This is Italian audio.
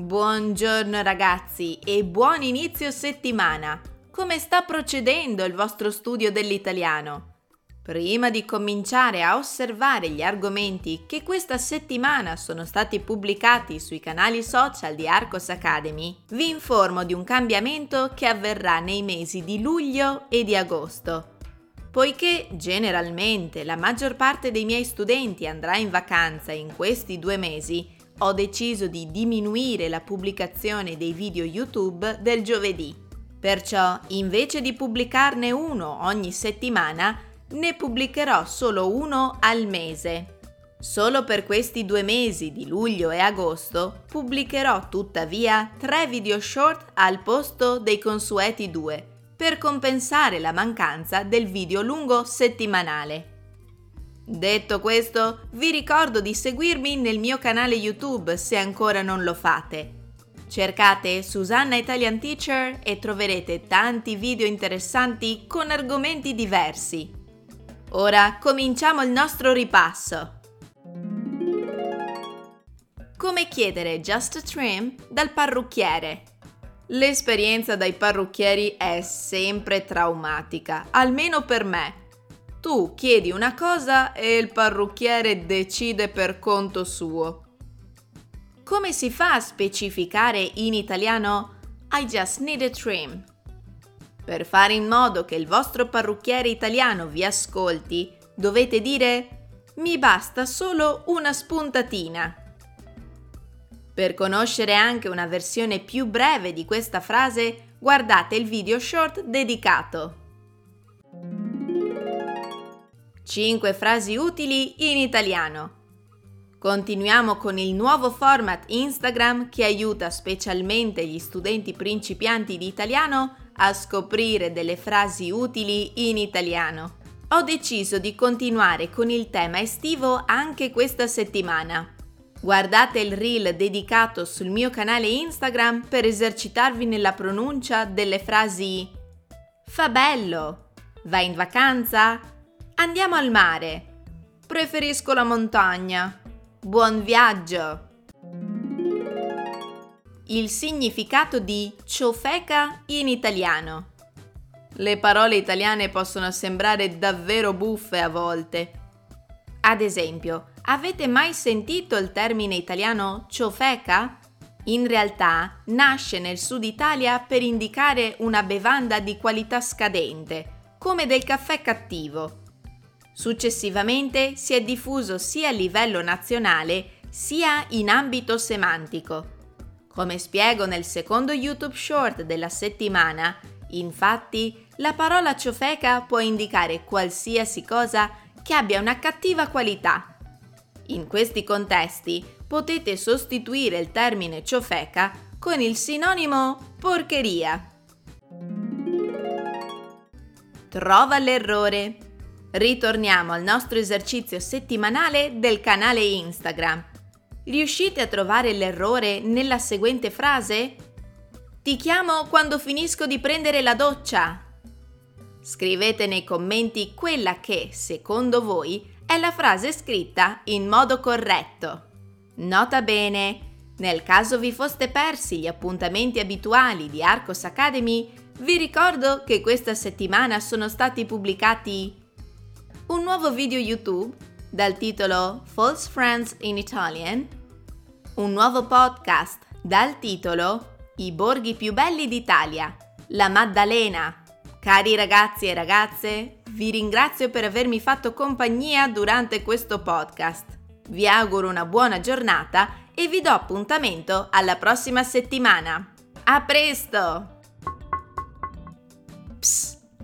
Buongiorno ragazzi e buon inizio settimana! Come sta procedendo il vostro studio dell'italiano? Prima di cominciare a osservare gli argomenti che questa settimana sono stati pubblicati sui canali social di Arcos Academy, vi informo di un cambiamento che avverrà nei mesi di luglio e di agosto. Poiché generalmente la maggior parte dei miei studenti andrà in vacanza in questi due mesi, ho deciso di diminuire la pubblicazione dei video YouTube del giovedì. Perciò, invece di pubblicarne uno ogni settimana, ne pubblicherò solo uno al mese. Solo per questi due mesi di luglio e agosto pubblicherò tuttavia tre video short al posto dei consueti due, per compensare la mancanza del video lungo settimanale. Detto questo, vi ricordo di seguirmi nel mio canale YouTube se ancora non lo fate. Cercate Susanna Italian Teacher e troverete tanti video interessanti con argomenti diversi. Ora cominciamo il nostro ripasso. Come chiedere just a trim dal parrucchiere? L'esperienza dai parrucchieri è sempre traumatica, almeno per me tu chiedi una cosa e il parrucchiere decide per conto suo. Come si fa a specificare in italiano I just need a trim? Per fare in modo che il vostro parrucchiere italiano vi ascolti, dovete dire mi basta solo una spuntatina. Per conoscere anche una versione più breve di questa frase, guardate il video short dedicato. 5 frasi utili in italiano. Continuiamo con il nuovo format Instagram che aiuta specialmente gli studenti principianti di italiano a scoprire delle frasi utili in italiano. Ho deciso di continuare con il tema estivo anche questa settimana. Guardate il reel dedicato sul mio canale Instagram per esercitarvi nella pronuncia delle frasi Fa bello, vai in vacanza, Andiamo al mare. Preferisco la montagna. Buon viaggio. Il significato di ciofeca in italiano. Le parole italiane possono sembrare davvero buffe a volte. Ad esempio, avete mai sentito il termine italiano ciofeca? In realtà nasce nel sud Italia per indicare una bevanda di qualità scadente, come del caffè cattivo. Successivamente si è diffuso sia a livello nazionale sia in ambito semantico. Come spiego nel secondo YouTube Short della settimana, infatti la parola ciofeca può indicare qualsiasi cosa che abbia una cattiva qualità. In questi contesti potete sostituire il termine ciofeca con il sinonimo porcheria. Trova l'errore. Ritorniamo al nostro esercizio settimanale del canale Instagram. Riuscite a trovare l'errore nella seguente frase? Ti chiamo quando finisco di prendere la doccia. Scrivete nei commenti quella che, secondo voi, è la frase scritta in modo corretto. Nota bene, nel caso vi foste persi gli appuntamenti abituali di Arcos Academy, vi ricordo che questa settimana sono stati pubblicati un nuovo video YouTube dal titolo False Friends in Italian, un nuovo podcast dal titolo I borghi più belli d'Italia, la Maddalena. Cari ragazzi e ragazze, vi ringrazio per avermi fatto compagnia durante questo podcast. Vi auguro una buona giornata e vi do appuntamento alla prossima settimana. A presto!